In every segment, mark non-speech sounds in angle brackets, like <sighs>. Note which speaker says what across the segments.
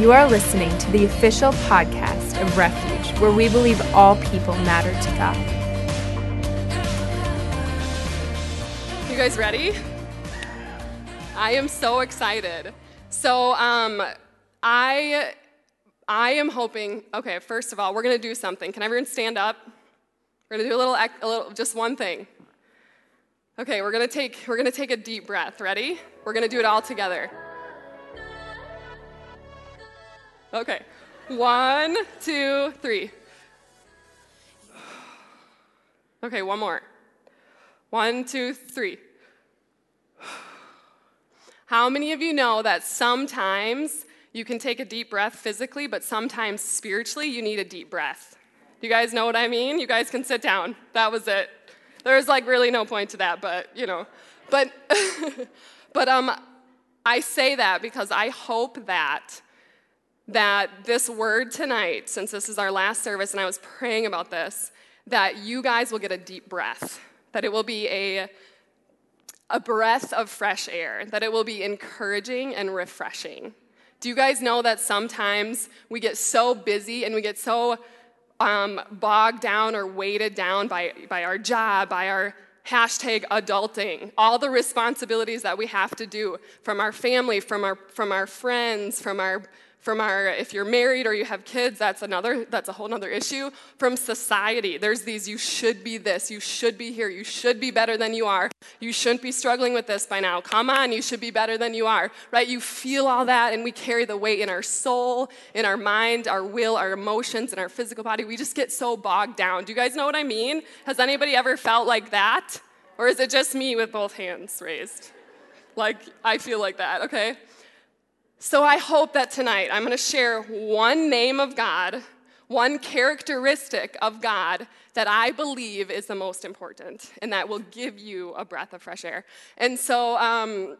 Speaker 1: You are listening to the official podcast of Refuge, where we believe all people matter to God.
Speaker 2: You guys ready? I am so excited. So, um, I, I am hoping. Okay, first of all, we're gonna do something. Can everyone stand up? We're gonna do a little, a little, just one thing. Okay, we're gonna take, we're gonna take a deep breath. Ready? We're gonna do it all together. Okay, one, two, three. Okay, one more. One, two, three. How many of you know that sometimes you can take a deep breath physically, but sometimes spiritually you need a deep breath? You guys know what I mean? You guys can sit down. That was it. There's like really no point to that, but you know. But <laughs> but um I say that because I hope that that this word tonight, since this is our last service and I was praying about this, that you guys will get a deep breath, that it will be a, a breath of fresh air, that it will be encouraging and refreshing. Do you guys know that sometimes we get so busy and we get so um, bogged down or weighted down by, by our job, by our hashtag adulting, all the responsibilities that we have to do from our family, from our, from our friends, from our from our if you're married or you have kids that's another that's a whole other issue. From society there's these you should be this you should be here you should be better than you are you shouldn't be struggling with this by now come on you should be better than you are right? You feel all that and we carry the weight in our soul in our mind our will our emotions and our physical body. We just get so bogged down. Do you guys know what i mean? Has anybody ever felt like that? Or is it just me with both hands raised? Like i feel like that okay so I hope that tonight I'm going to share one name of God, one characteristic of God that I believe is the most important and that will give you a breath of fresh air. And so, um,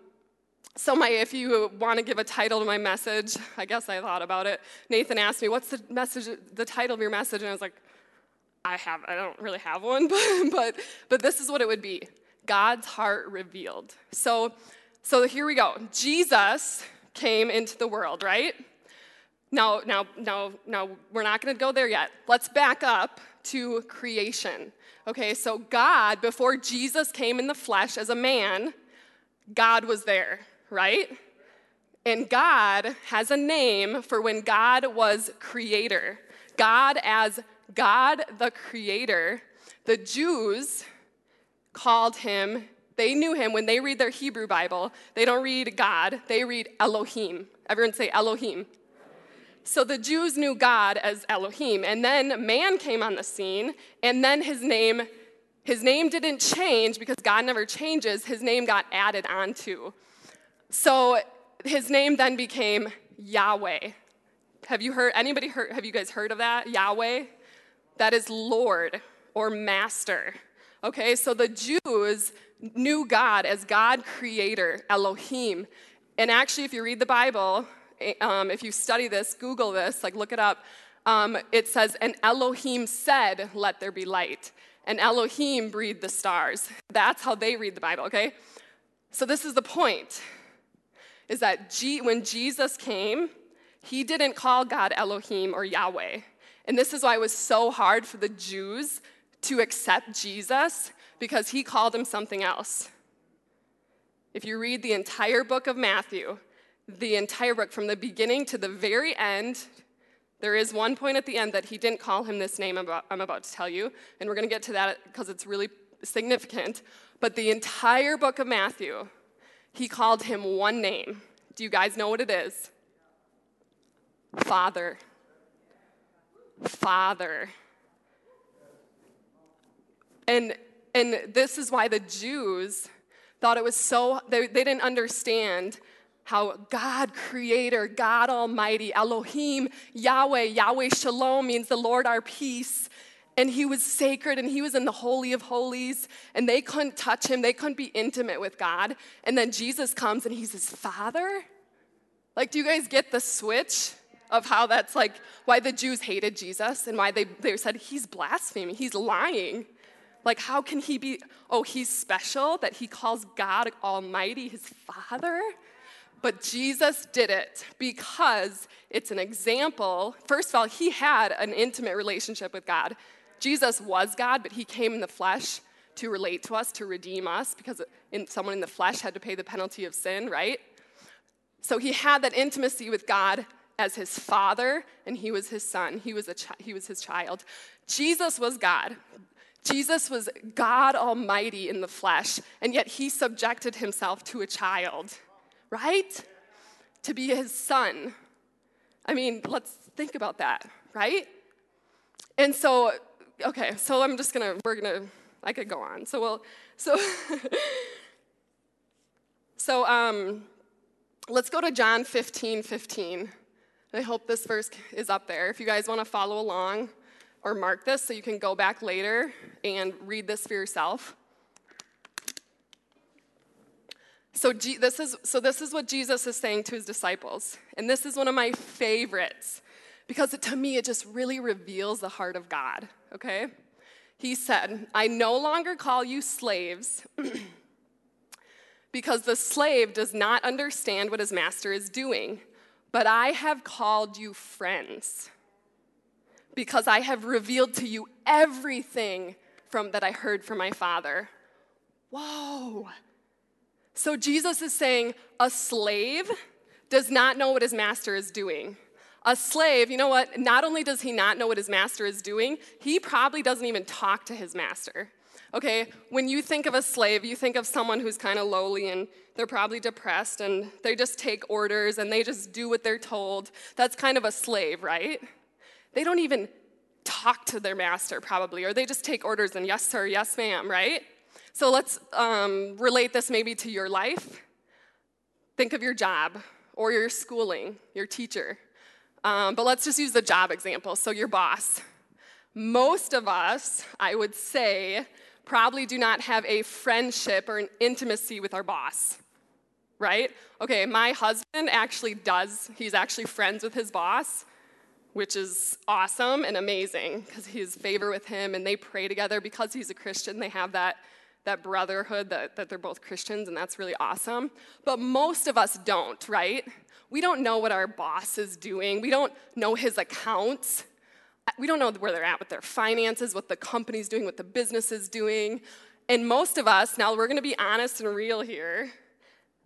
Speaker 2: so my, if you want to give a title to my message, I guess I thought about it. Nathan asked me, "What's the message? The title of your message?" And I was like, "I have. I don't really have one, <laughs> but but but this is what it would be: God's heart revealed." So, so here we go. Jesus came into the world, right? Now, now, now, now, we're not going to go there yet. Let's back up to creation. Okay, so God, before Jesus came in the flesh as a man, God was there, right? And God has a name for when God was creator. God as God the creator. The Jews called him they knew him when they read their Hebrew Bible. They don't read God, they read Elohim. Everyone say Elohim. So the Jews knew God as Elohim, and then man came on the scene, and then his name his name didn't change because God never changes. His name got added onto. So his name then became Yahweh. Have you heard anybody heard have you guys heard of that? Yahweh? That is Lord or master. Okay, so the Jews knew God as God creator, Elohim. And actually, if you read the Bible, um, if you study this, Google this, like look it up, um, it says, And Elohim said, Let there be light. And Elohim breathed the stars. That's how they read the Bible, okay? So this is the point is that G- when Jesus came, he didn't call God Elohim or Yahweh. And this is why it was so hard for the Jews to accept Jesus because he called him something else. If you read the entire book of Matthew, the entire book from the beginning to the very end, there is one point at the end that he didn't call him this name I'm about to tell you, and we're going to get to that because it's really significant. But the entire book of Matthew, he called him one name. Do you guys know what it is? Father. Father. And and this is why the Jews thought it was so, they, they didn't understand how God, Creator, God Almighty, Elohim, Yahweh, Yahweh Shalom means the Lord our peace. And he was sacred and he was in the Holy of Holies, and they couldn't touch him. They couldn't be intimate with God. And then Jesus comes and he's his father. Like, do you guys get the switch of how that's like why the Jews hated Jesus and why they, they said he's blaspheming, he's lying? Like, how can he be, oh, he's special that he calls God Almighty his Father? But Jesus did it because it's an example. First of all, he had an intimate relationship with God. Jesus was God, but he came in the flesh to relate to us, to redeem us, because someone in the flesh had to pay the penalty of sin, right? So he had that intimacy with God as his father, and he was his son. He was, a chi- he was his child. Jesus was God. Jesus was God Almighty in the flesh, and yet he subjected himself to a child, right? To be his son. I mean, let's think about that, right? And so, okay, so I'm just gonna, we're gonna, I could go on. So, well, so, <laughs> so, um, let's go to John 15 15. I hope this verse is up there. If you guys wanna follow along, or mark this so you can go back later and read this for yourself. So, G- this is, so this is what Jesus is saying to his disciples. And this is one of my favorites because it, to me it just really reveals the heart of God, okay? He said, I no longer call you slaves <clears throat> because the slave does not understand what his master is doing, but I have called you friends because I have revealed to you everything from that I heard from my Father. Whoa. So Jesus is saying a slave does not know what his master is doing. A slave, you know what? Not only does he not know what his master is doing, he probably doesn't even talk to his master. Okay, when you think of a slave, you think of someone who's kind of lowly and they're probably depressed and they just take orders and they just do what they're told. That's kind of a slave, right? They don't even talk to their master, probably, or they just take orders and yes, sir, yes, ma'am, right? So let's um, relate this maybe to your life. Think of your job or your schooling, your teacher. Um, but let's just use the job example. So, your boss. Most of us, I would say, probably do not have a friendship or an intimacy with our boss, right? Okay, my husband actually does, he's actually friends with his boss which is awesome and amazing because he's favor with him and they pray together because he's a Christian. They have that, that brotherhood that, that they're both Christians, and that's really awesome. But most of us don't, right? We don't know what our boss is doing, we don't know his accounts. We don't know where they're at with their finances, what the company's doing, what the business is doing. And most of us, now we're gonna be honest and real here.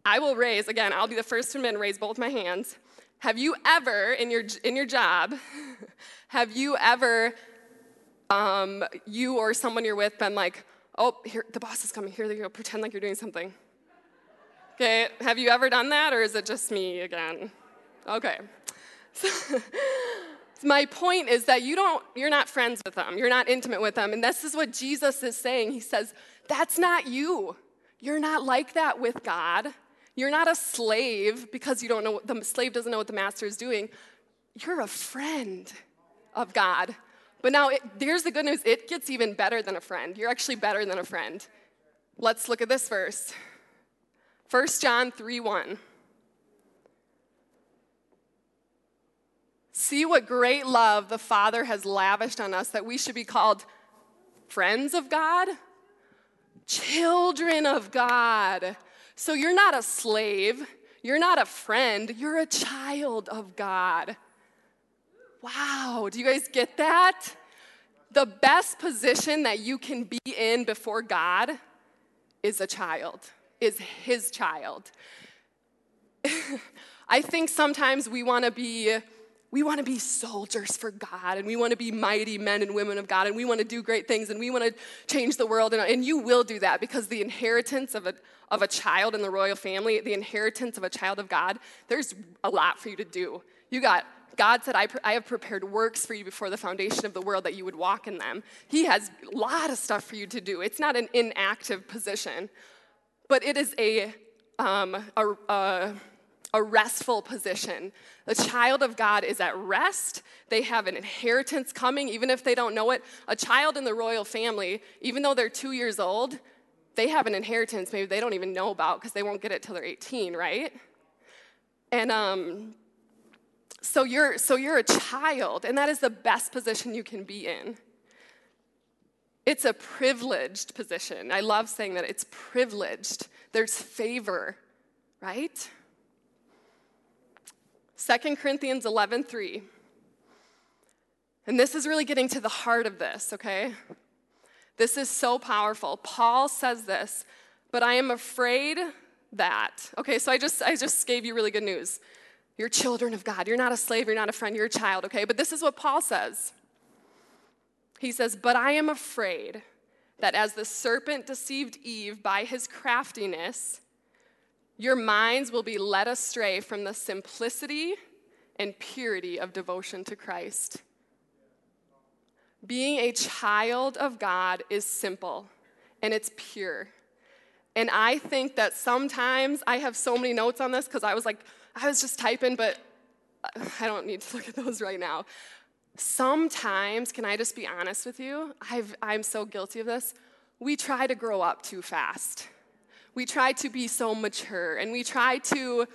Speaker 2: I will raise, again, I'll be the first to admit and raise both my hands. Have you ever, in your, in your job, <laughs> have you ever, um, you or someone you're with, been like, oh, here, the boss is coming, here they go, pretend like you're doing something? Okay, have you ever done that, or is it just me again? Okay. So, <laughs> my point is that you don't you're not friends with them. You're not intimate with them. And this is what jesus is saying. He says that's not you. You're not like that with god you're not a slave because you don't know the slave doesn't know what the master is doing. You're a friend of God. But now, it, here's the good news it gets even better than a friend. You're actually better than a friend. Let's look at this verse 1 John 3 1. See what great love the Father has lavished on us that we should be called friends of God, children of God. So you're not a slave, you're not a friend, you're a child of God. Wow, do you guys get that? The best position that you can be in before God is a child, is His child. <laughs> I think sometimes we want to be we want to be soldiers for God and we want to be mighty men and women of God and we want to do great things and we want to change the world. And, and you will do that because the inheritance of a, of a child in the royal family, the inheritance of a child of God, there's a lot for you to do. You got God said, I, I, have prepared works for you before the foundation of the world that you would walk in them. He has a lot of stuff for you to do. It's not an inactive position, but it is a, um, a, a a restful position. The child of God is at rest. They have an inheritance coming, even if they don't know it. A child in the royal family, even though they're two years old, they have an inheritance maybe they don't even know about because they won't get it till they're 18, right? And um, so you're so you're a child, and that is the best position you can be in. It's a privileged position. I love saying that it's privileged. There's favor, right? 2 Corinthians 11 3. And this is really getting to the heart of this, okay? This is so powerful. Paul says this, but I am afraid that. Okay, so I just I just gave you really good news. You're children of God. You're not a slave, you're not a friend, you're a child, okay? But this is what Paul says. He says, "But I am afraid that as the serpent deceived Eve by his craftiness, your minds will be led astray from the simplicity and purity of devotion to Christ." Being a child of God is simple and it's pure. And I think that sometimes I have so many notes on this because I was like, I was just typing, but I don't need to look at those right now. Sometimes, can I just be honest with you? I've, I'm so guilty of this. We try to grow up too fast. We try to be so mature and we try to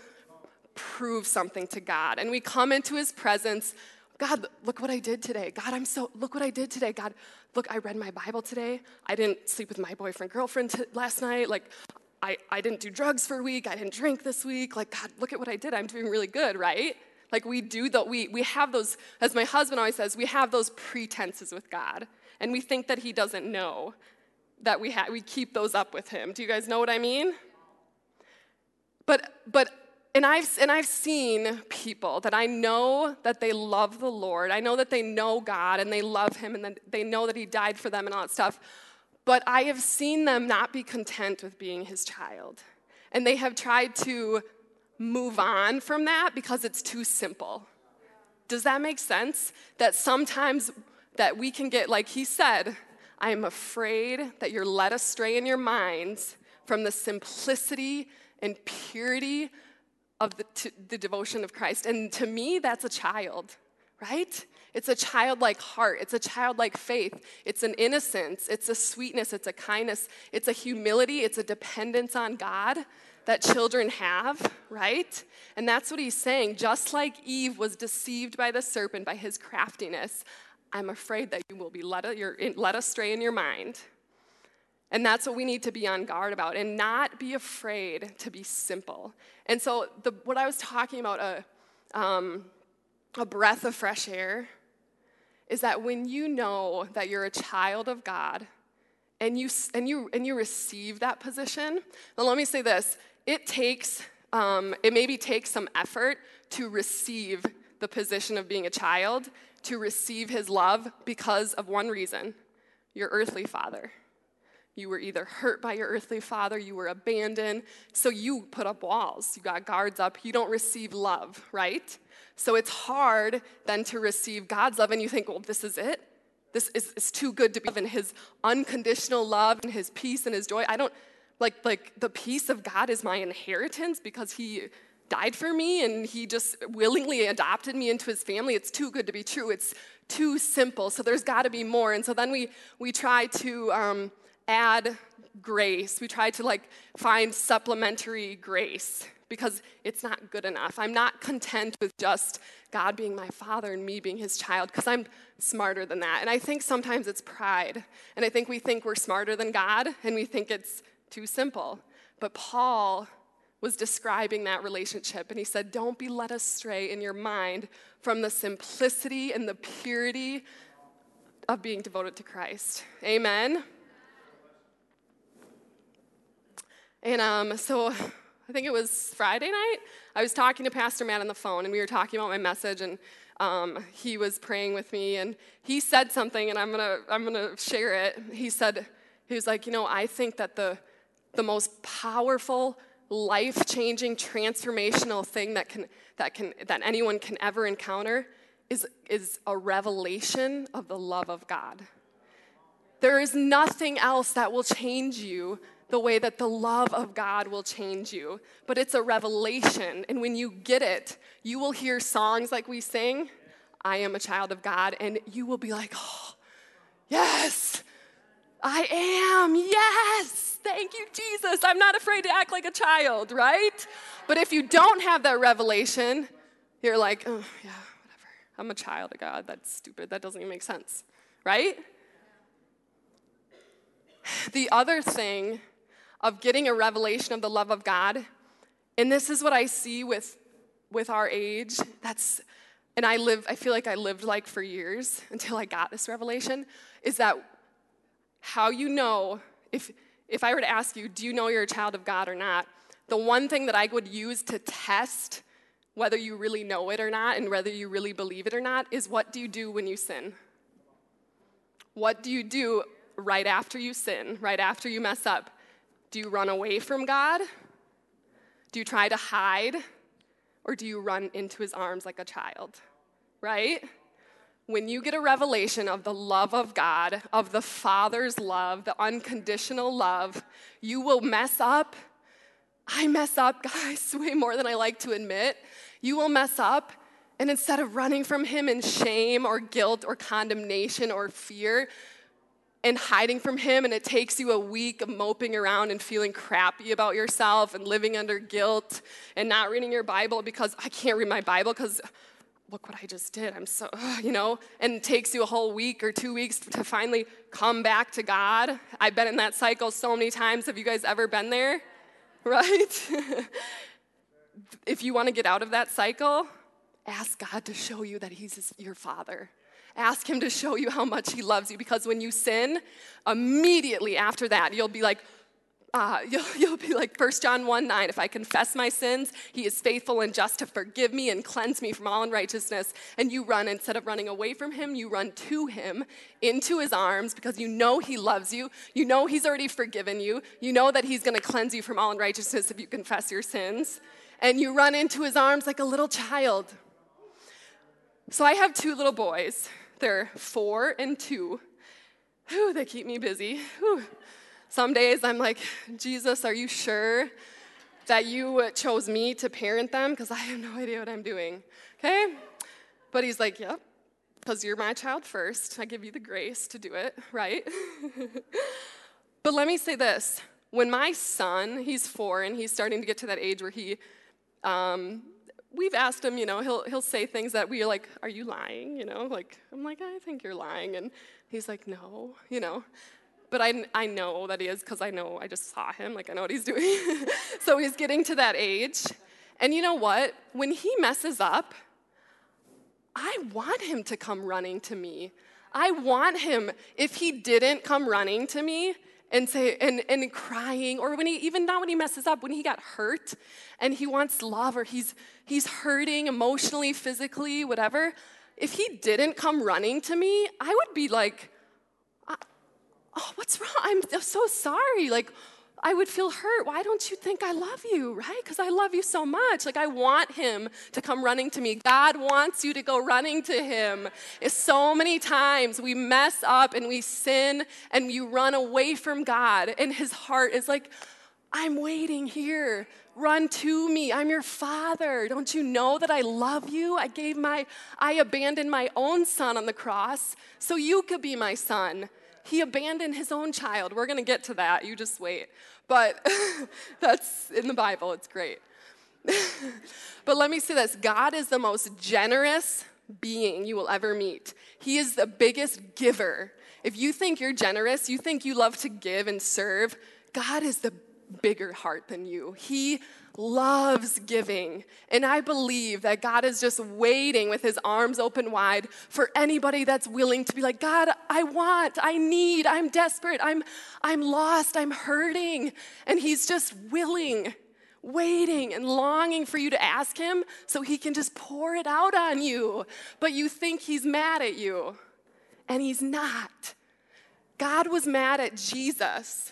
Speaker 2: prove something to God. And we come into His presence God, look what I did today. God, I'm so, look what I did today. God, look, I read my Bible today. I didn't sleep with my boyfriend, girlfriend t- last night. Like, I, I didn't do drugs for a week. I didn't drink this week. Like, God, look at what I did. I'm doing really good, right? Like, we do that. We, we have those, as my husband always says, we have those pretenses with God. And we think that he doesn't know that we, ha- we keep those up with him. Do you guys know what I mean? But, but and I've, and I've seen people that I know that they love the Lord. I know that they know God and they love Him and that they know that He died for them and all that stuff. But I have seen them not be content with being His child. And they have tried to move on from that because it's too simple. Does that make sense? That sometimes that we can get, like He said, I am afraid that you're led astray in your minds from the simplicity and purity of the, the devotion of Christ. And to me, that's a child, right? It's a childlike heart. It's a childlike faith. It's an innocence. It's a sweetness. It's a kindness. It's a humility. It's a dependence on God that children have, right? And that's what he's saying. Just like Eve was deceived by the serpent by his craftiness, I'm afraid that you will be led, led astray in your mind and that's what we need to be on guard about and not be afraid to be simple. And so, the, what I was talking about, a, um, a breath of fresh air, is that when you know that you're a child of God and you, and you, and you receive that position, now let me say this it takes, um, it maybe takes some effort to receive the position of being a child, to receive his love because of one reason your earthly father. You were either hurt by your earthly father, you were abandoned, so you put up walls. You got guards up. You don't receive love, right? So it's hard then to receive God's love, and you think, well, this is it? This is, is too good to be in his unconditional love and his peace and his joy. I don't like like the peace of God is my inheritance because he died for me and he just willingly adopted me into his family. It's too good to be true. It's too simple. So there's got to be more. And so then we we try to um, add grace. We try to like find supplementary grace because it's not good enough. I'm not content with just God being my father and me being his child because I'm smarter than that. And I think sometimes it's pride. And I think we think we're smarter than God and we think it's too simple. But Paul was describing that relationship and he said, Don't be led astray in your mind from the simplicity and the purity of being devoted to Christ. Amen. And um, so I think it was Friday night. I was talking to Pastor Matt on the phone, and we were talking about my message, and um, he was praying with me, and he said something, and I'm gonna I'm gonna share it. He said he was like, you know, I think that the the most powerful, life-changing, transformational thing that can that can that anyone can ever encounter is is a revelation of the love of God. There is nothing else that will change you the way that the love of God will change you. But it's a revelation. And when you get it, you will hear songs like we sing, I am a child of God, and you will be like, oh, yes, I am, yes, thank you, Jesus. I'm not afraid to act like a child, right? But if you don't have that revelation, you're like, oh, yeah, whatever. I'm a child of God. That's stupid. That doesn't even make sense, right? The other thing of getting a revelation of the love of God. And this is what I see with with our age, that's, and I live, I feel like I lived like for years <laughs> until I got this revelation, is that how you know, if, if I were to ask you, do you know you're a child of God or not? The one thing that I would use to test whether you really know it or not and whether you really believe it or not is what do you do when you sin? What do you do right after you sin, right after you mess up? Do you run away from God? Do you try to hide? Or do you run into his arms like a child? Right? When you get a revelation of the love of God, of the Father's love, the unconditional love, you will mess up. I mess up, <laughs> guys, way more than I like to admit. You will mess up, and instead of running from Him in shame or guilt or condemnation or fear and hiding from Him, and it takes you a week of moping around and feeling crappy about yourself and living under guilt and not reading your Bible because I can't read my Bible because look what I just did. I'm so, <sighs> you know, and it takes you a whole week or two weeks to finally come back to God. I've been in that cycle so many times. Have you guys ever been there? <laughs> Right? <laughs> if you want to get out of that cycle, ask God to show you that He's your Father. Ask Him to show you how much He loves you because when you sin, immediately after that, you'll be like, uh, <laughs> you'll, you'll be like 1 John 1 9, if I confess my sins, he is faithful and just to forgive me and cleanse me from all unrighteousness. And you run, instead of running away from him, you run to him, into his arms, because you know he loves you. You know he's already forgiven you. You know that he's going to cleanse you from all unrighteousness if you confess your sins and you run into his arms like a little child. So I have two little boys. They're four and two. Whew, they keep me busy. Whew. Some days I'm like, Jesus, are you sure that you chose me to parent them? Because I have no idea what I'm doing. Okay? But he's like, yep, because you're my child first. I give you the grace to do it, right? <laughs> but let me say this when my son, he's four, and he's starting to get to that age where he um, we've asked him, you know, he'll, he'll say things that we are like, Are you lying? You know, like, I'm like, I think you're lying. And he's like, No, you know. But I, I know that he is because I know I just saw him, like, I know what he's <laughs> doing. so he's getting to that age. And you know what? When he messes up, I want him to come running to me. I want him, if he didn't come running to me, and say and, and crying or when he even not when he messes up when he got hurt and he wants love or he's he's hurting emotionally physically whatever if he didn't come running to me i would be like oh what's wrong i'm so sorry like I would feel hurt. Why don't you think I love you, right? Because I love you so much. Like, I want him to come running to me. God wants you to go running to him. It's so many times we mess up and we sin and you run away from God, and his heart is like, I'm waiting here. Run to me. I'm your father. Don't you know that I love you? I gave my, I abandoned my own son on the cross so you could be my son. He abandoned his own child. We're going to get to that. You just wait. But <laughs> that's in the Bible. It's great. <laughs> but let me say this God is the most generous being you will ever meet. He is the biggest giver. If you think you're generous, you think you love to give and serve, God is the bigger heart than you. He loves giving. And I believe that God is just waiting with his arms open wide for anybody that's willing to be like, God, I want, I need, I'm desperate, I'm, I'm lost, I'm hurting. And he's just willing, waiting, and longing for you to ask him so he can just pour it out on you. But you think he's mad at you, and he's not. God was mad at Jesus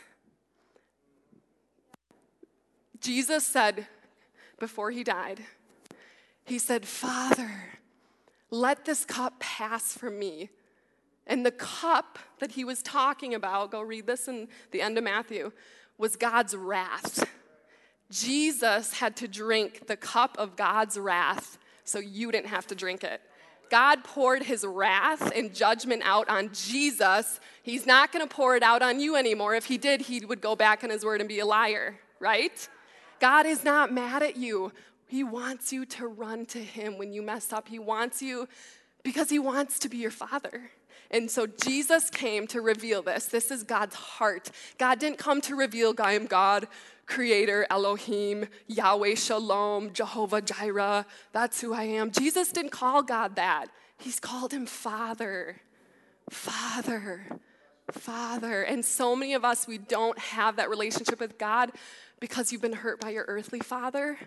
Speaker 2: Jesus said before he died, He said, Father, let this cup pass from me. And the cup that he was talking about, go read this in the end of Matthew, was God's wrath. Jesus had to drink the cup of God's wrath so you didn't have to drink it. God poured his wrath and judgment out on Jesus. He's not going to pour it out on you anymore. If he did, he would go back on his word and be a liar, right? God is not mad at you. He wants you to run to Him when you mess up. He wants you because He wants to be your Father. And so Jesus came to reveal this. This is God's heart. God didn't come to reveal I am God creator, Elohim, Yahweh Shalom, Jehovah Jireh. That's who I am. Jesus didn't call God that. He's called him Father. Father. Father. And so many of us, we don't have that relationship with God because you've been hurt by your earthly father.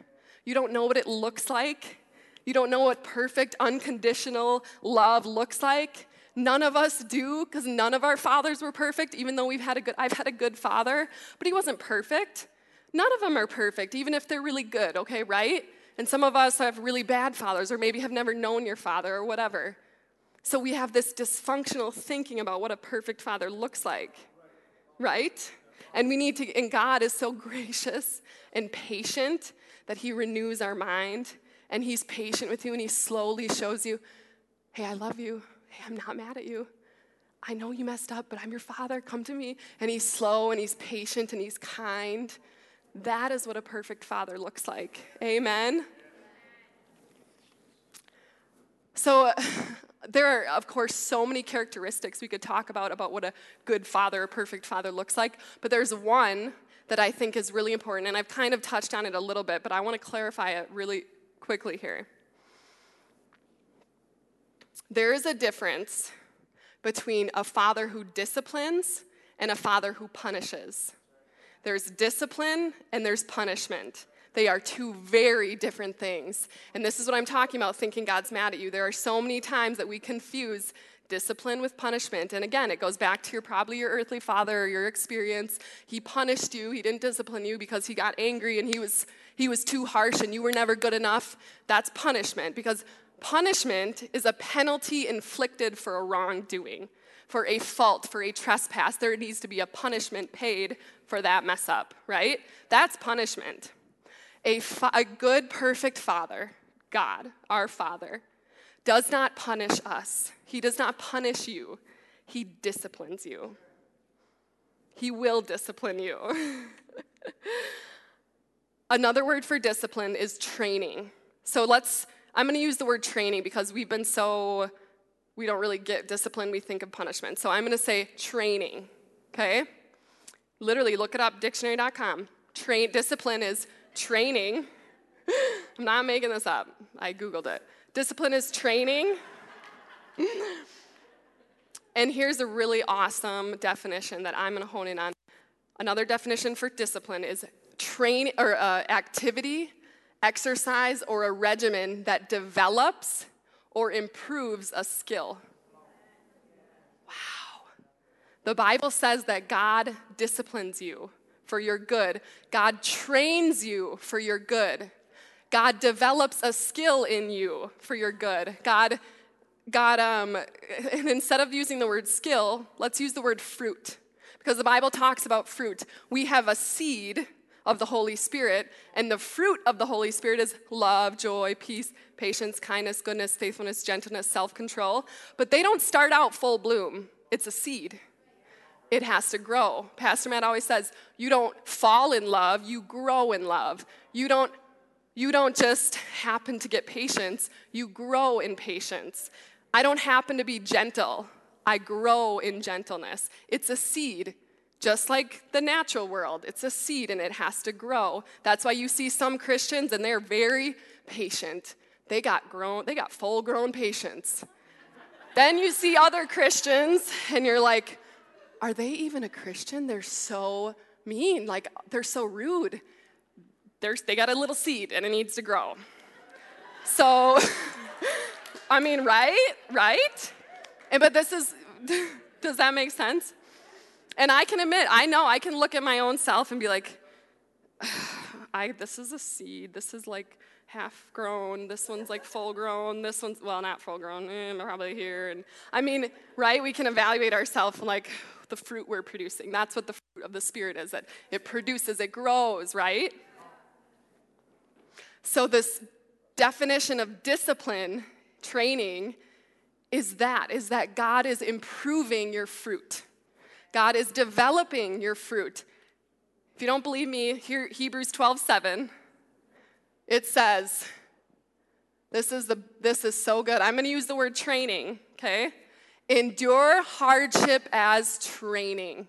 Speaker 2: You don't know what it looks like. You don't know what perfect, unconditional love looks like. None of us do because none of our fathers were perfect, even though we've had a good, I've had a good father, but he wasn't perfect. None of them are perfect, even if they're really good, okay, right? And some of us have really bad fathers, or maybe have never known your father, or whatever. So we have this dysfunctional thinking about what a perfect father looks like, right? And we need to, and God is so gracious and patient that He renews our mind and He's patient with you and He slowly shows you, hey, I love you. Hey, I'm not mad at you. I know you messed up, but I'm your father. Come to me. And He's slow and He's patient and He's kind. That is what a perfect father looks like. Amen. So, <laughs> there are, of course, so many characteristics we could talk about about what a good father, a perfect father looks like, but there's one that I think is really important, and I've kind of touched on it a little bit, but I want to clarify it really quickly here. There is a difference between a father who disciplines and a father who punishes. There's discipline and there's punishment. They are two very different things. And this is what I'm talking about thinking God's mad at you. There are so many times that we confuse discipline with punishment. And again, it goes back to your probably your earthly father or your experience. He punished you, he didn't discipline you because he got angry and he was he was too harsh and you were never good enough. That's punishment because punishment is a penalty inflicted for a wrongdoing, for a fault, for a trespass. There needs to be a punishment paid for that mess up, right? That's punishment. A, fa- a good, perfect father, God, our Father, does not punish us. He does not punish you, He disciplines you. He will discipline you. <laughs> Another word for discipline is training. So let's, I'm going to use the word training because we've been so, we don't really get discipline, we think of punishment. So I'm going to say training, okay? Literally, look it up, dictionary.com. Train, discipline is training. <laughs> I'm not making this up. I Googled it. Discipline is training. <laughs> and here's a really awesome definition that I'm going to hone in on. Another definition for discipline is train or uh, activity, exercise, or a regimen that develops or improves a skill. Wow. The Bible says that God disciplines you for your good. God trains you for your good. God develops a skill in you for your good. God, God, um, and instead of using the word skill, let's use the word fruit. Because the Bible talks about fruit. We have a seed of the Holy Spirit, and the fruit of the Holy Spirit is love, joy, peace, patience, kindness, goodness, faithfulness, gentleness, self control. But they don't start out full bloom, it's a seed it has to grow. Pastor Matt always says, you don't fall in love, you grow in love. You don't you don't just happen to get patience, you grow in patience. I don't happen to be gentle. I grow in gentleness. It's a seed. Just like the natural world, it's a seed and it has to grow. That's why you see some Christians and they're very patient. They got grown, they got full grown patience. then you see other Christians and you're like, are they even a Christian? They're so mean, like they're so rude. They're, they got a little seed and it needs to grow. So, <laughs> I mean, right? Right? And, but this is, <laughs> does that make sense? And I can admit, I know I can look at my own self and be like, <sighs> I, this is a seed. This is like half grown. This one's like full grown. This one's, well, not full grown, eh, probably here. And I mean, right? We can evaluate ourselves and like, the fruit we're producing. That's what the fruit of the Spirit is that it produces, it grows, right? So, this definition of discipline training is that is that God is improving your fruit. God is developing your fruit. If you don't believe me, here Hebrews 12, 7, it says, this is the this is so good. I'm gonna use the word training, okay? Endure hardship as training.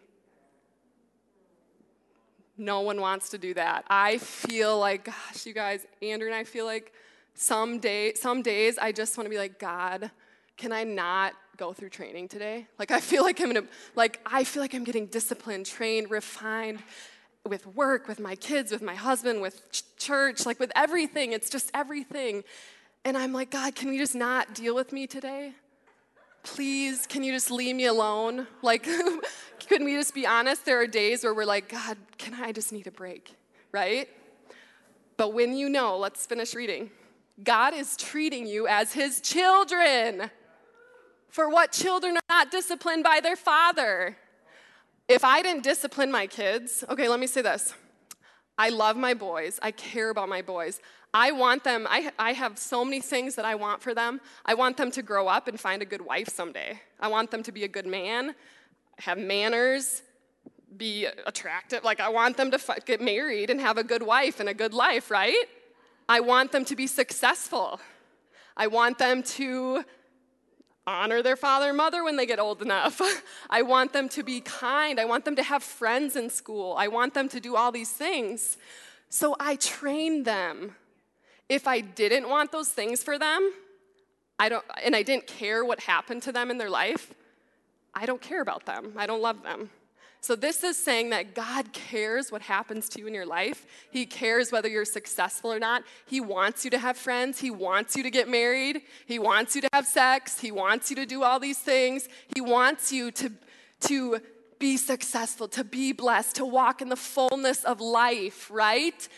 Speaker 2: No one wants to do that. I feel like, gosh, you guys, Andrew and I feel like some day, some days I just want to be like, God, can I not go through training today? Like I feel like I'm gonna, like I feel like I'm getting disciplined, trained, refined with work, with my kids, with my husband, with ch- church, like with everything. It's just everything. And I'm like, God, can you just not deal with me today? Please, can you just leave me alone? Like, <laughs> couldn't we just be honest? There are days where we're like, God, can I just need a break, right? But when you know, let's finish reading. God is treating you as his children. For what children are not disciplined by their father? If I didn't discipline my kids, okay, let me say this. I love my boys. I care about my boys. I want them, I, I have so many things that I want for them. I want them to grow up and find a good wife someday. I want them to be a good man, have manners, be attractive. Like, I want them to f- get married and have a good wife and a good life, right? I want them to be successful. I want them to honor their father and mother when they get old enough. I want them to be kind. I want them to have friends in school. I want them to do all these things. So I train them. If I didn't want those things for them, I don't and I didn't care what happened to them in their life, I don't care about them. I don't love them. So, this is saying that God cares what happens to you in your life. He cares whether you're successful or not. He wants you to have friends. He wants you to get married. He wants you to have sex. He wants you to do all these things. He wants you to, to be successful, to be blessed, to walk in the fullness of life, right?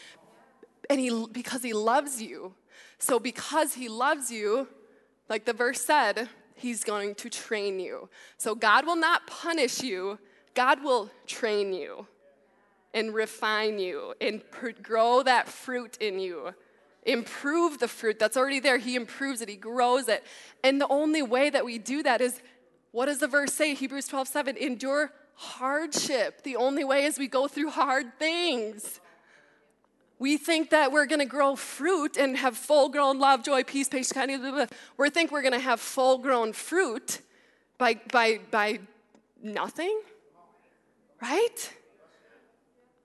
Speaker 2: And he, because He loves you. So, because He loves you, like the verse said, He's going to train you. So, God will not punish you God will train you and refine you and grow that fruit in you. Improve the fruit that's already there. He improves it, He grows it. And the only way that we do that is what does the verse say? Hebrews 12 7 endure hardship. The only way is we go through hard things. We think that we're going to grow fruit and have full grown love, joy, peace, patience, kindness. Blah, blah. We think we're going to have full grown fruit by, by, by nothing right?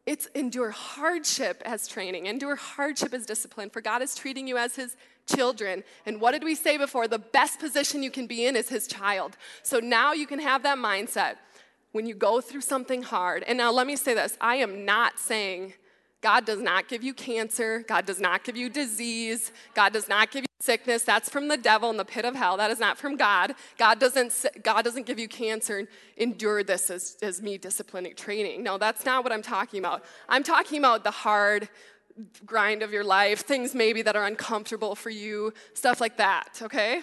Speaker 2: It's endure hardship as training, endure hardship as discipline, for God is treating you as His children. And what did we say before? The best position you can be in is His child. So now you can have that mindset when you go through something hard. And now let me say this I am not saying God does not give you cancer. God does not give you disease. God does not give you sickness. That's from the devil in the pit of hell. That is not from God. God doesn't, God doesn't give you cancer and endure this as, as me disciplining training. No, that's not what I'm talking about. I'm talking about the hard grind of your life, things maybe that are uncomfortable for you, stuff like that, okay?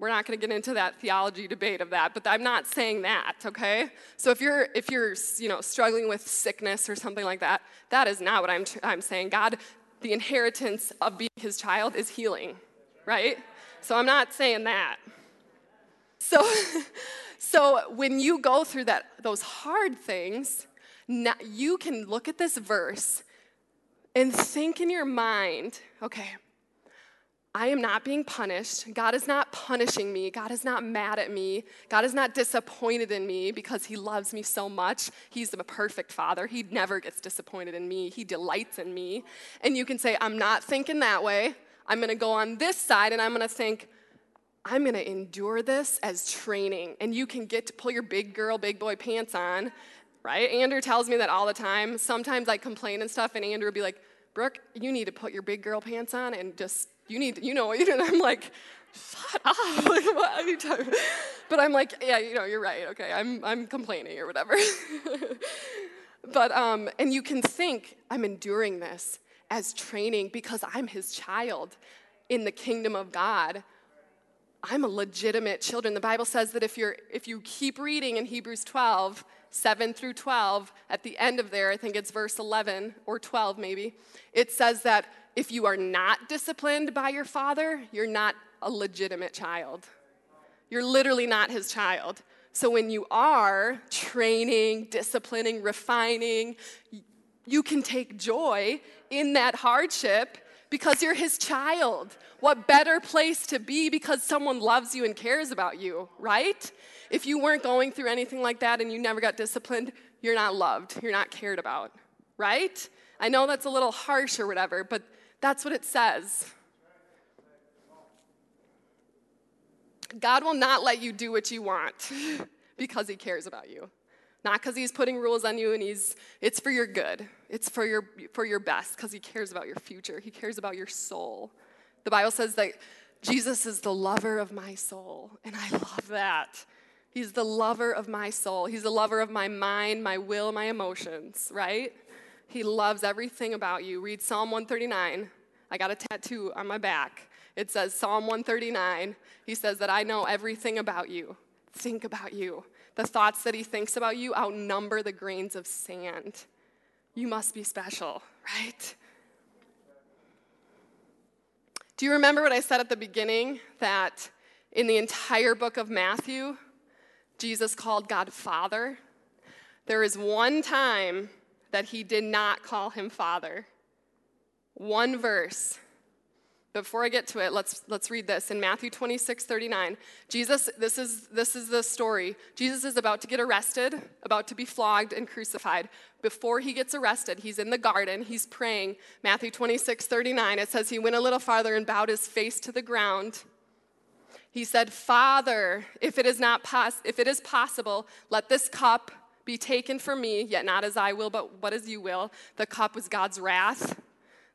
Speaker 2: We're not going to get into that theology debate of that, but I'm not saying that, okay? So if you're if you're, you know, struggling with sickness or something like that, that is not what I'm I'm saying. God, the inheritance of being his child is healing, right? So I'm not saying that. So <laughs> so when you go through that those hard things, now, you can look at this verse and think in your mind, okay, I am not being punished. God is not punishing me. God is not mad at me. God is not disappointed in me because He loves me so much. He's a perfect Father. He never gets disappointed in me. He delights in me. And you can say, I'm not thinking that way. I'm going to go on this side and I'm going to think, I'm going to endure this as training. And you can get to pull your big girl, big boy pants on, right? Andrew tells me that all the time. Sometimes I complain and stuff, and Andrew will be like, Brooke, you need to put your big girl pants on and just you need, you know what you. And I'm like, shut up. <laughs> like, what are you talking But I'm like, yeah, you know, you're right. Okay, I'm, I'm complaining or whatever. <laughs> but, um, and you can think, I'm enduring this as training because I'm his child in the kingdom of God. I'm a legitimate children. The Bible says that if you're if you keep reading in Hebrews 12, 7 through 12, at the end of there, I think it's verse 11 or 12 maybe, it says that if you are not disciplined by your father, you're not a legitimate child. You're literally not his child. So when you are training, disciplining, refining, you can take joy in that hardship because you're his child. What better place to be because someone loves you and cares about you, right? If you weren't going through anything like that and you never got disciplined, you're not loved, you're not cared about. right? I know that's a little harsh or whatever, but that's what it says. God will not let you do what you want <laughs> because he cares about you. Not because he's putting rules on you and he's it's for your good. It's for your for your best because he cares about your future. He cares about your soul. The Bible says that Jesus is the lover of my soul, and I love that. He's the lover of my soul. He's the lover of my mind, my will, my emotions, right? He loves everything about you. Read Psalm 139. I got a tattoo on my back. It says Psalm 139. He says that I know everything about you. Think about you. The thoughts that he thinks about you outnumber the grains of sand. You must be special, right? Do you remember what I said at the beginning that in the entire book of Matthew, Jesus called God Father? There is one time that he did not call him Father. One verse. Before I get to it, let's, let's read this. In Matthew 26, 39, Jesus, this is, this is the story. Jesus is about to get arrested, about to be flogged and crucified before he gets arrested, he's in the garden, he's praying. Matthew 26, 39, it says he went a little farther and bowed his face to the ground. He said, Father, if it is not pos- if it is possible, let this cup be taken from me, yet not as I will, but what as you will. The cup was God's wrath.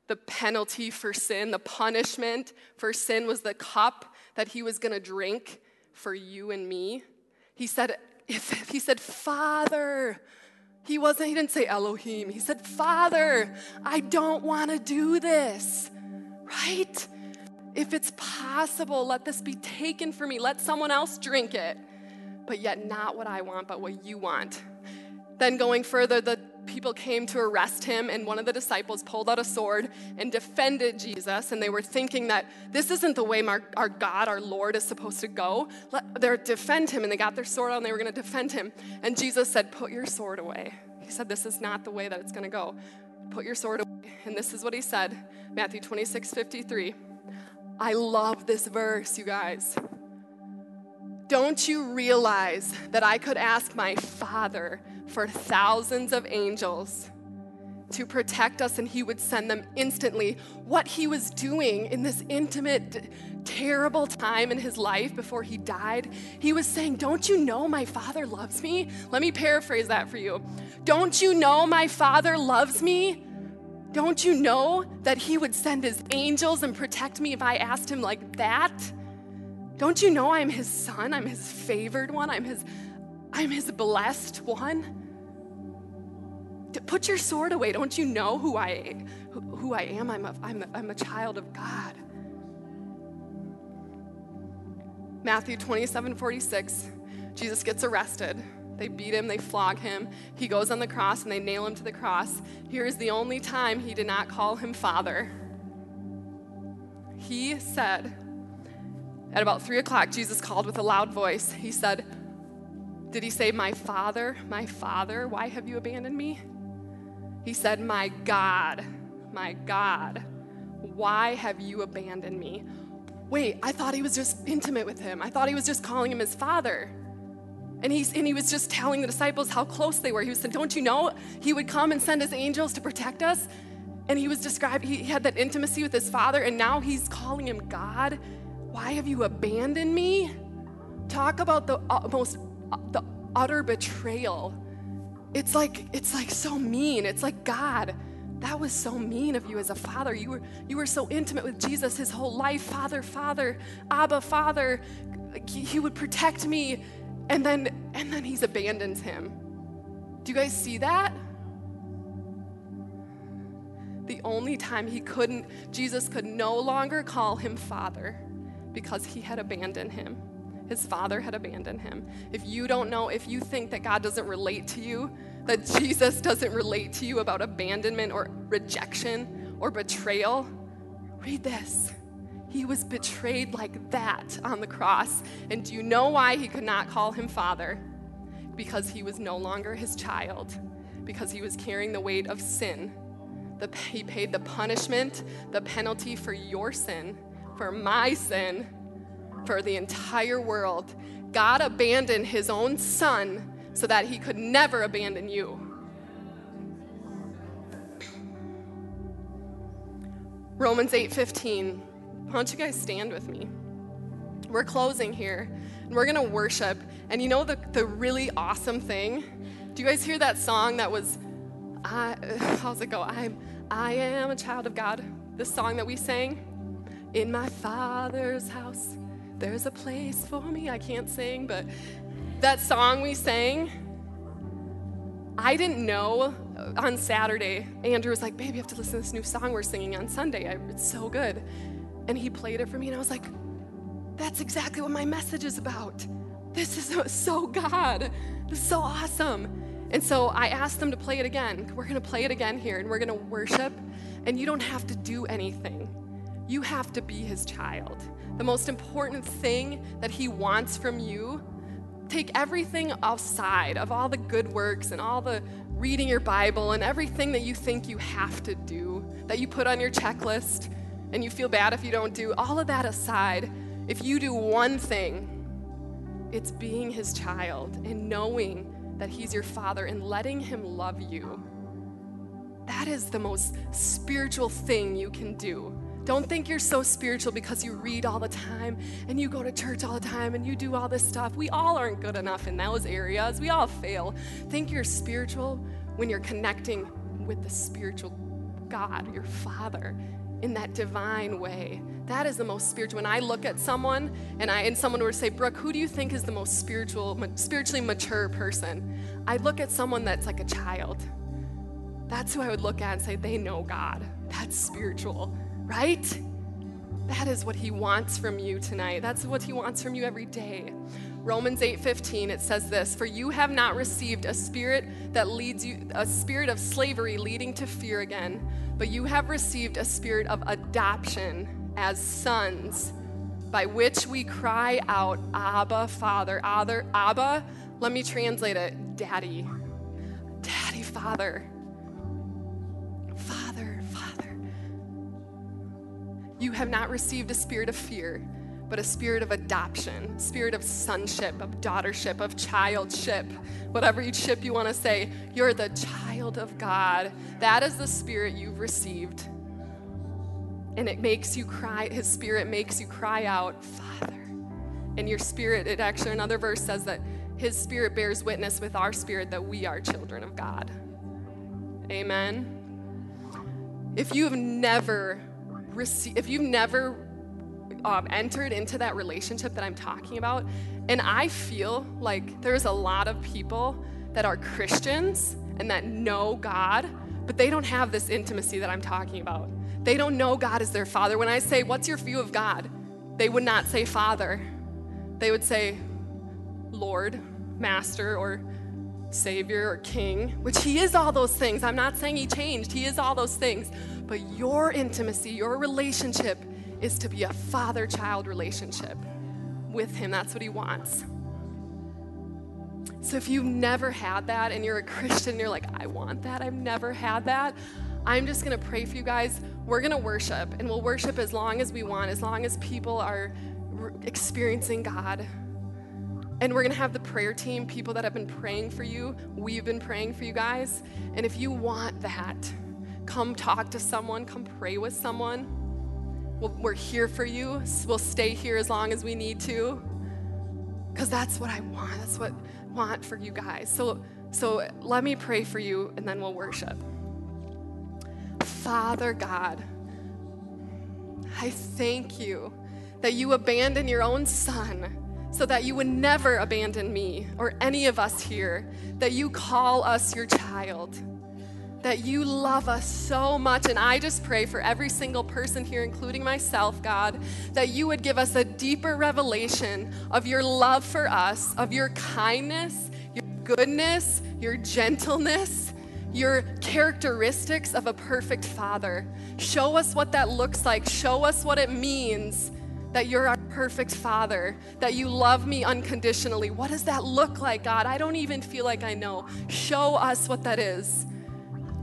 Speaker 2: The penalty for sin, the punishment for sin was the cup that he was going to drink for you and me. He said, if, he said, Father, he wasn't, he didn't say Elohim. He said, Father, I don't want to do this, right? If it's possible, let this be taken from me. Let someone else drink it, but yet not what I want, but what you want. Then going further, the people came to arrest him, and one of the disciples pulled out a sword and defended Jesus. And they were thinking that this isn't the way our, our God, our Lord, is supposed to go. Let, they're defend him, and they got their sword and they were going to defend him. And Jesus said, Put your sword away. He said, This is not the way that it's going to go. Put your sword away. And this is what he said Matthew 26 53. I love this verse, you guys. Don't you realize that I could ask my Father for thousands of angels to protect us and he would send them instantly? What he was doing in this intimate, terrible time in his life before he died, he was saying, Don't you know my Father loves me? Let me paraphrase that for you. Don't you know my Father loves me? Don't you know that he would send his angels and protect me if I asked him like that? Don't you know I'm his son? I'm his favored one. I'm his I'm his blessed one. Put your sword away. Don't you know who I who I am? I'm a, I'm a, I'm a child of God. Matthew 27, 46, Jesus gets arrested. They beat him, they flog him. He goes on the cross and they nail him to the cross. Here is the only time he did not call him Father. He said, at about three o'clock, Jesus called with a loud voice. He said, Did he say, My Father, my Father, why have you abandoned me? He said, My God, my God, why have you abandoned me? Wait, I thought he was just intimate with him. I thought he was just calling him his father. And, he's, and he was just telling the disciples how close they were. He was saying, Don't you know he would come and send his angels to protect us? And he was described, he had that intimacy with his father, and now he's calling him God. Why have you abandoned me? Talk about the most, the utter betrayal. It's like, it's like so mean. It's like, God, that was so mean of you as a father. You were, you were so intimate with Jesus his whole life. Father, Father, Abba, Father. He, he would protect me. And then, and then he's abandons him. Do you guys see that? The only time he couldn't, Jesus could no longer call him Father because he had abandoned him. His father had abandoned him. If you don't know, if you think that God doesn't relate to you, that Jesus doesn't relate to you about abandonment or rejection or betrayal, read this. He was betrayed like that on the cross. And do you know why he could not call him father? Because he was no longer his child, because he was carrying the weight of sin. The, he paid the punishment, the penalty for your sin for my sin, for the entire world. God abandoned his own son so that he could never abandon you. Romans 8:15. Why don't you guys stand with me? We're closing here, and we're gonna worship. And you know the, the really awesome thing? Do you guys hear that song that was I <sighs> how's it go? I'm I am a child of God. This song that we sang. In my father's house, there's a place for me. I can't sing, but that song we sang, I didn't know uh, on Saturday. Andrew was like, Babe, you have to listen to this new song we're singing on Sunday. It's so good. And he played it for me, and I was like, That's exactly what my message is about. This is so God. This is so awesome. And so I asked them to play it again. We're going to play it again here, and we're going to worship. And you don't have to do anything, you have to be his child. The most important thing that he wants from you take everything outside of all the good works and all the reading your Bible and everything that you think you have to do, that you put on your checklist and you feel bad if you don't do, all of that aside, if you do one thing, it's being his child and knowing that he's your father and letting him love you. That is the most spiritual thing you can do. Don't think you're so spiritual because you read all the time and you go to church all the time and you do all this stuff. We all aren't good enough in those areas. We all fail. Think you're spiritual when you're connecting with the spiritual God, your Father, in that divine way. That is the most spiritual. When I look at someone and I and someone were to say, Brooke, who do you think is the most spiritual, spiritually mature person? I look at someone that's like a child. That's who I would look at and say, they know God. That's spiritual right? That is what he wants from you tonight. That's what he wants from you every day. Romans 8:15 it says this, "For you have not received a spirit that leads you a spirit of slavery leading to fear again, but you have received a spirit of adoption as sons, by which we cry out, Abba, Father." Abba, Abba, let me translate it, Daddy. Daddy, Father. You have not received a spirit of fear, but a spirit of adoption, spirit of sonship, of daughtership, of childship, whatever you ship you want to say. You're the child of God. That is the spirit you've received. And it makes you cry, his spirit makes you cry out, Father. And your spirit, it actually, another verse says that his spirit bears witness with our spirit that we are children of God. Amen. If you have never receive, if you've never um, entered into that relationship that I'm talking about, and I feel like there's a lot of people that are Christians and that know God, but they don't have this intimacy that I'm talking about. They don't know God as their father. When I say, What's your view of God? they would not say Father. They would say Lord, Master, or Savior, or King, which He is all those things. I'm not saying He changed, He is all those things. But your intimacy, your relationship is to be a father child relationship with Him. That's what He wants. So if you've never had that and you're a Christian, and you're like, I want that, I've never had that, I'm just gonna pray for you guys. We're gonna worship, and we'll worship as long as we want, as long as people are experiencing God. And we're gonna have the prayer team, people that have been praying for you. We've been praying for you guys. And if you want that, come talk to someone, come pray with someone. we we are here for you. We'll stay here as long as we need to. Because that's what I want. That's what I want for you guys. So, so let me pray for you and then we'll worship. Father God, I thank you that you abandoned your own son so that you would never abandon me or any of us here, that you call us your child that you love us so much. And I just pray for every single person here, including myself, God, that you would give us a deeper revelation of your love for us, of your kindness, your goodness, your gentleness, your characteristics of a perfect father. Show us what that looks like. Show us what it means that you're our perfect father, that you love me unconditionally. What does that look like, God? I don't even feel like I know. Show us what that is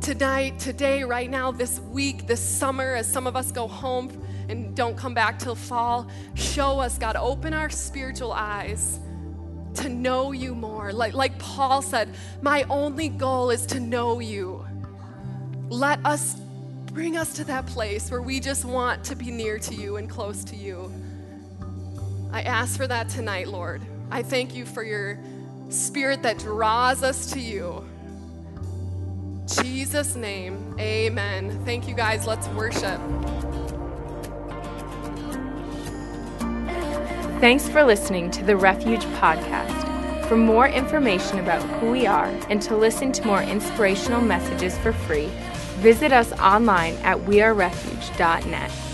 Speaker 2: tonight, today, right now, this week, this summer, as some of us go home and don't come back till fall, show us, God, open our spiritual eyes to know you more. Like, like Paul said, my only goal is to know you. Let us Bring us to that place where we just want to be near to you and close to you. I ask for that tonight, Lord. I thank you for your spirit that draws us to you. Jesus' name, amen. Thank you guys. Let's worship.
Speaker 1: Thanks for listening to the Refuge Podcast. For more information about who we are and to listen to more inspirational messages for free, visit us online at wearerefuge.net.